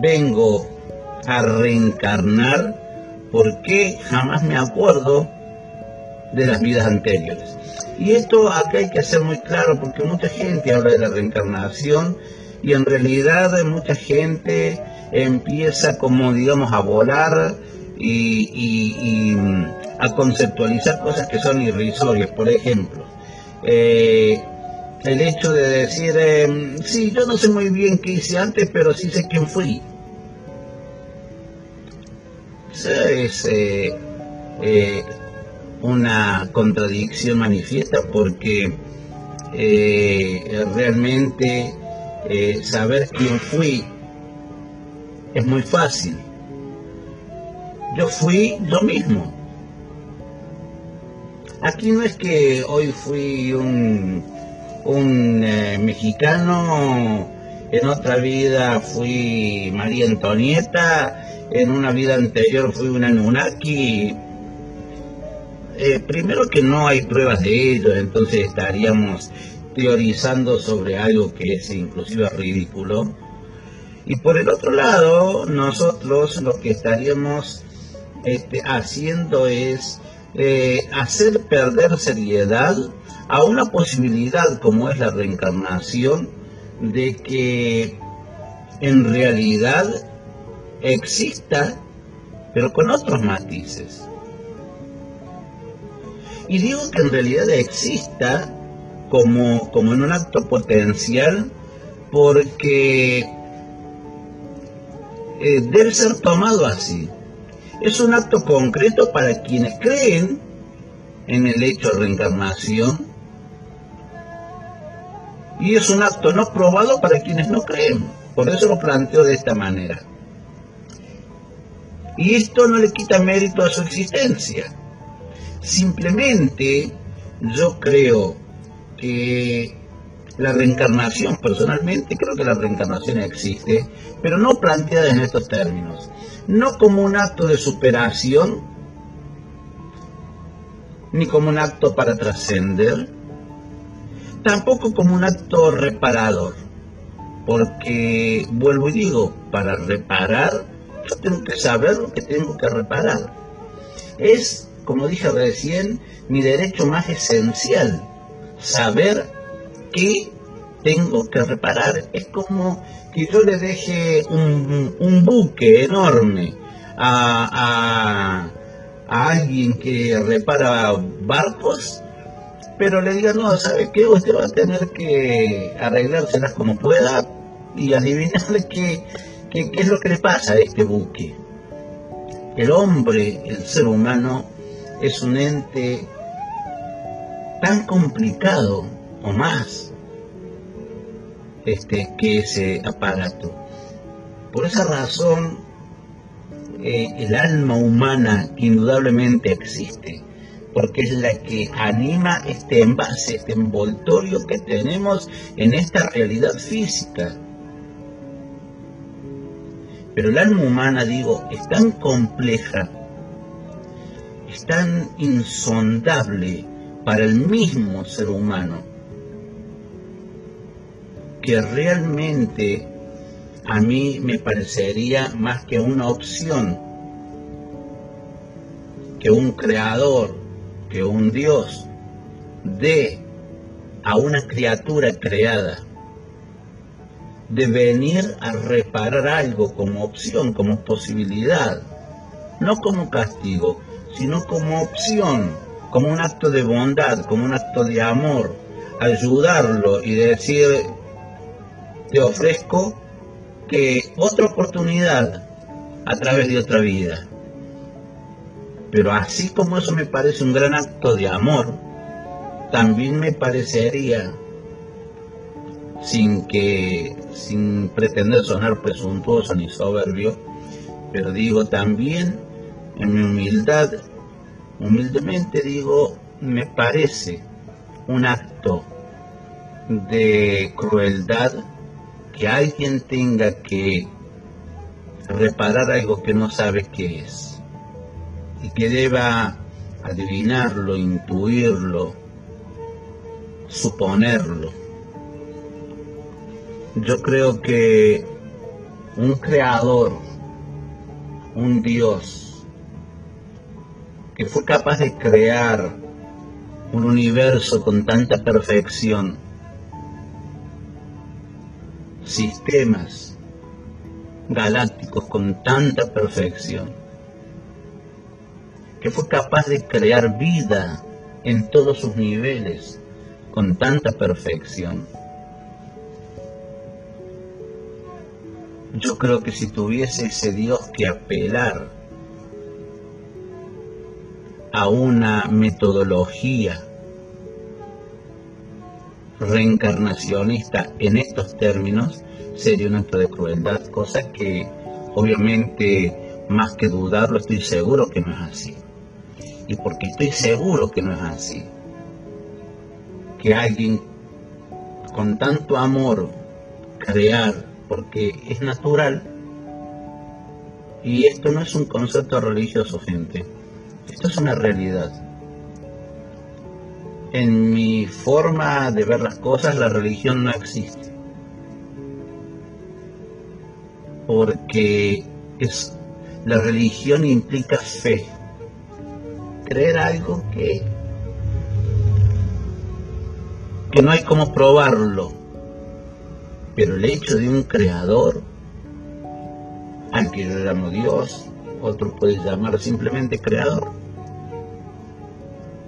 vengo a reencarnar, ¿por qué jamás me acuerdo de las vidas anteriores? Y esto acá hay que hacer muy claro porque mucha gente habla de la reencarnación y en realidad mucha gente empieza como digamos a volar y, a conceptualizar cosas que son irrisorias. Por ejemplo, eh, el hecho de decir, eh, sí, yo no sé muy bien qué hice antes, pero sí sé quién fui. Eso es eh, eh, una contradicción manifiesta porque realmente saber quién fui es muy fácil. Yo fui yo mismo. Aquí no es que hoy fui un un eh, mexicano, en otra vida fui María Antonieta, en una vida anterior fui una Nunaki. Eh, primero que no hay pruebas de ello, entonces estaríamos teorizando sobre algo que es inclusive ridículo. Y por el otro lado, nosotros lo que estaríamos este, haciendo es eh, hacer perder seriedad a una posibilidad como es la reencarnación de que en realidad exista, pero con otros matices. Y digo que en realidad exista como, como en un acto potencial porque eh, debe ser tomado así. Es un acto concreto para quienes creen en el hecho de reencarnación y es un acto no probado para quienes no creen. Por eso lo planteo de esta manera. Y esto no le quita mérito a su existencia. Simplemente yo creo que la reencarnación, personalmente creo que la reencarnación existe, pero no planteada en estos términos. No como un acto de superación, ni como un acto para trascender, tampoco como un acto reparador, porque vuelvo y digo, para reparar yo tengo que saber lo que tengo que reparar. Es, como dije recién, mi derecho más esencial, saber qué tengo que reparar. Es como que yo le deje un, buque enorme a, alguien que repara barcos pero le diga, no, ¿sabe qué? Usted va a tener que arreglárselas como pueda y adivinarle qué, qué, es lo que le pasa a este buque. El hombre, el ser humano, es un ente tan complicado o más este, que ese aparato. Por esa razón, eh, el alma humana indudablemente existe porque es la que anima este envase, este envoltorio que tenemos en esta realidad física. Pero el alma humana, digo, es tan compleja, es tan insondable para el mismo ser humano, que realmente a mí me parecería más que una opción, que un creador, que un Dios dé a una criatura creada de venir a reparar algo como opción, como posibilidad, no como castigo, sino como opción, como un acto de bondad, como un acto de amor, ayudarlo y decir, te ofrezco que otra oportunidad a través de otra vida. Pero así como eso me parece un gran acto de amor, también me parecería, sin que, sin pretender sonar presuntuoso ni soberbio, pero digo también en mi humildad, humildemente digo, me parece un acto de crueldad que alguien tenga que reparar algo que no sabe qué es y que deba adivinarlo, intuirlo, suponerlo. Yo creo que un creador, un Dios, que fue capaz de crear un universo con tanta perfección, sistemas galácticos con tanta perfección, que fue capaz de crear vida en todos sus niveles con tanta perfección. Yo creo que si tuviese ese Dios que apelar a una metodología reencarnacionista en estos términos, sería un acto de crueldad, cosa que obviamente más que dudarlo estoy seguro que no es así. Y porque estoy seguro que no es así, que alguien con tanto amor crear, porque es natural, y esto no es un concepto religioso, gente, esto es una realidad. En mi forma de ver las cosas, la religión no existe. Porque es, la religión implica fe creer algo que, que no hay como probarlo. Pero el hecho de un creador, al que yo llamo Dios, otro puede llamar simplemente creador.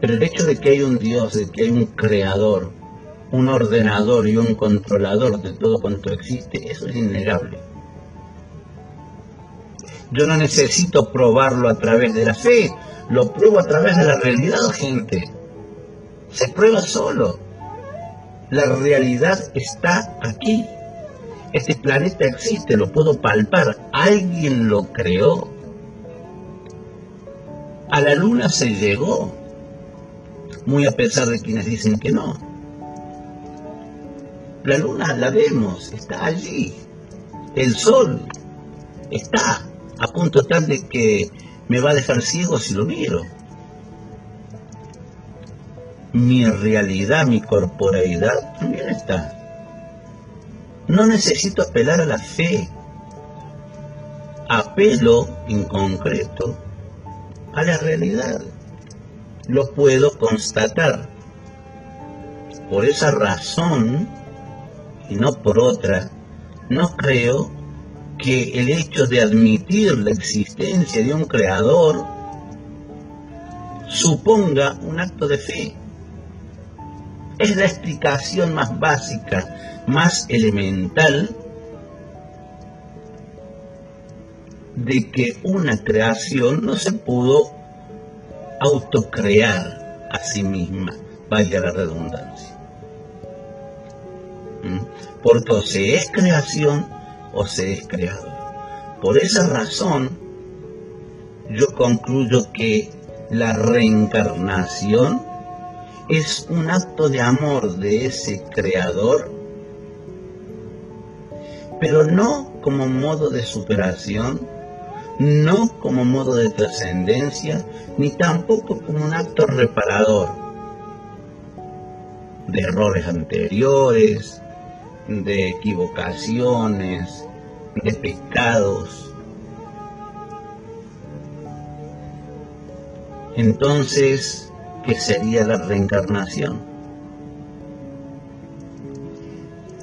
Pero el hecho de que hay un Dios, de que hay un creador, un ordenador y un controlador de todo cuanto existe, eso es innegable. Yo no necesito probarlo a través de la fe, lo pruebo a través de la realidad, gente. Se prueba solo. La realidad está aquí. Este planeta existe, lo puedo palpar. Alguien lo creó. A la luna se llegó. Muy a pesar de quienes dicen que no. La luna la vemos, está allí. El sol está a punto tal de que me va a dejar ciego si lo miro. Mi realidad, mi corporeidad también está. No necesito apelar a la fe. Apelo en concreto a la realidad. Lo puedo constatar. Por esa razón, y no por otra, no creo que el hecho de admitir la existencia de un creador suponga un acto de fe. Es la explicación más básica, más elemental de que una creación no se pudo autocrear a sí misma, vaya la redundancia. ¿Mm? Porque o se es creación o se es creado. Por esa razón, yo concluyo que la reencarnación es un acto de amor de ese creador, pero no como modo de superación, no como modo de trascendencia, ni tampoco como un acto reparador de errores anteriores, de equivocaciones, de pecados. Entonces, ¿qué sería la reencarnación?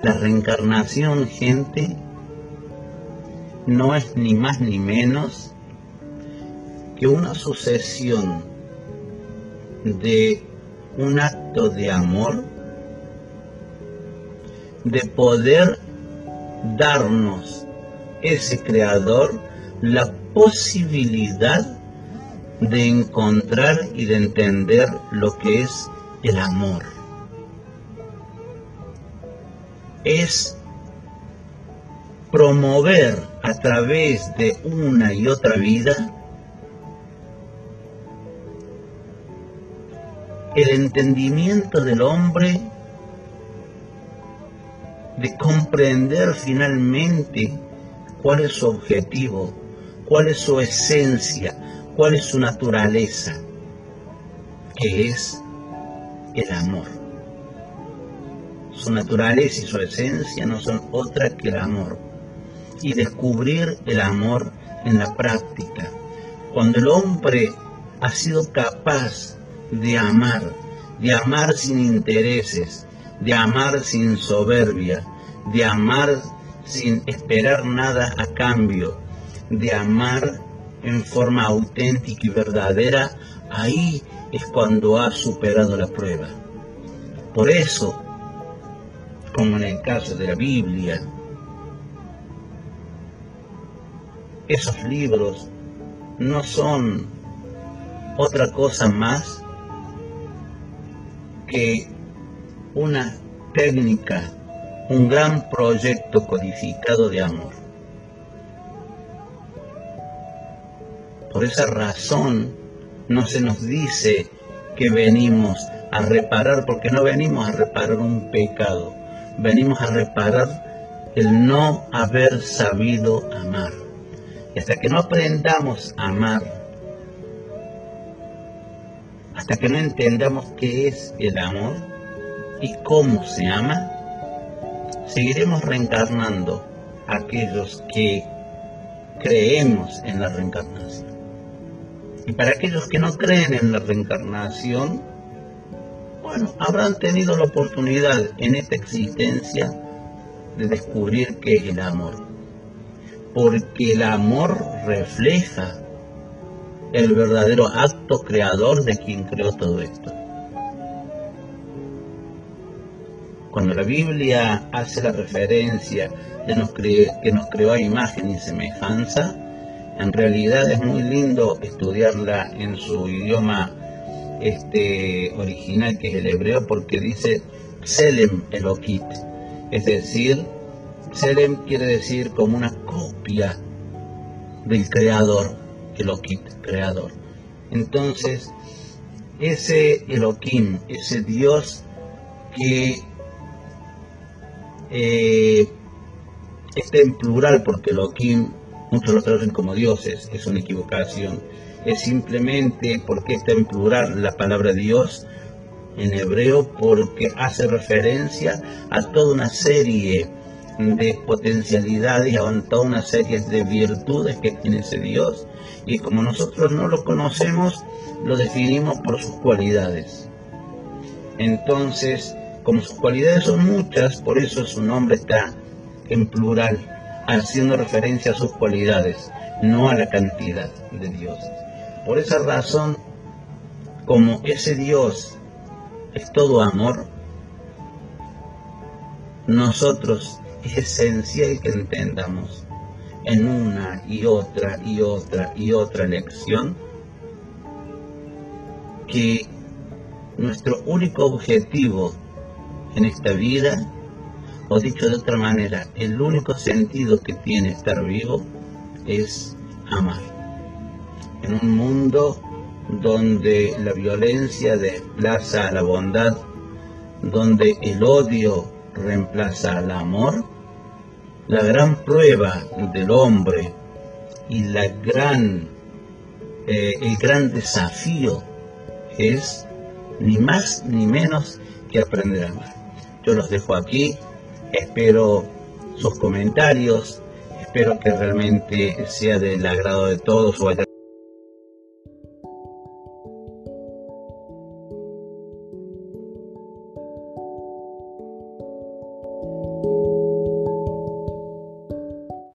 La reencarnación, gente, no es ni más ni menos que una sucesión de un acto de amor de poder darnos ese creador la posibilidad de encontrar y de entender lo que es el amor. Es promover a través de una y otra vida el entendimiento del hombre de comprender finalmente cuál es su objetivo, cuál es su esencia, cuál es su naturaleza, que es el amor. Su naturaleza y su esencia no son otra que el amor. y descubrir el amor en la práctica. Cuando el hombre ha sido capaz de amar, de amar sin intereses, de amar sin soberbia, de amar sin esperar nada a cambio, de amar en forma auténtica y verdadera, ahí es cuando ha superado la prueba. Por eso, como en el caso de la Biblia, esos libros no son otra cosa más que una técnica, un gran proyecto codificado de amor. Por esa razón no se nos dice que venimos a reparar, porque no venimos a reparar un pecado, venimos a reparar el no haber sabido amar. Y hasta que no aprendamos a amar, hasta que no entendamos qué es el amor y cómo se ama, seguiremos reencarnando aquellos que creemos en la reencarnación. Y para aquellos que no creen en la reencarnación, bueno, habrán tenido la oportunidad en esta existencia de descubrir qué es el amor. Porque el amor refleja el verdadero acto creador de quien creó todo esto. Cuando la Biblia hace la referencia de que nos creó a imagen y semejanza, en realidad es muy lindo estudiarla en su idioma este, original, que es el hebreo, porque dice Selem Elokit. Es decir, Selem quiere decir como una copia del creador, Elokit, creador. Entonces, ese Elohim, ese Dios que eh, está en plural, porque Elohim muchos lo traducen como dioses, es una equivocación. Es simplemente porque está en plural la palabra Dios en hebreo, porque hace referencia a toda una serie de potencialidades, a toda una serie de virtudes que tiene ese Dios. Y como nosotros no lo conocemos, lo definimos por sus cualidades. Entonces, como sus cualidades son muchas, por eso su nombre está en plural haciendo referencia a sus cualidades, no a la cantidad de dioses. Por esa razón, como ese Dios es todo amor, nosotros es esencial que entendamos en una y otra y otra y otra lección que nuestro único objetivo en esta vida o dicho de otra manera, el único sentido que tiene estar vivo es amar. En un mundo donde la violencia desplaza a la bondad, donde el odio reemplaza al amor, la gran prueba del hombre y la gran, eh, el gran desafío es ni más ni menos que aprender a amar. Yo los dejo aquí Espero sus comentarios, espero que realmente sea del agrado de todos o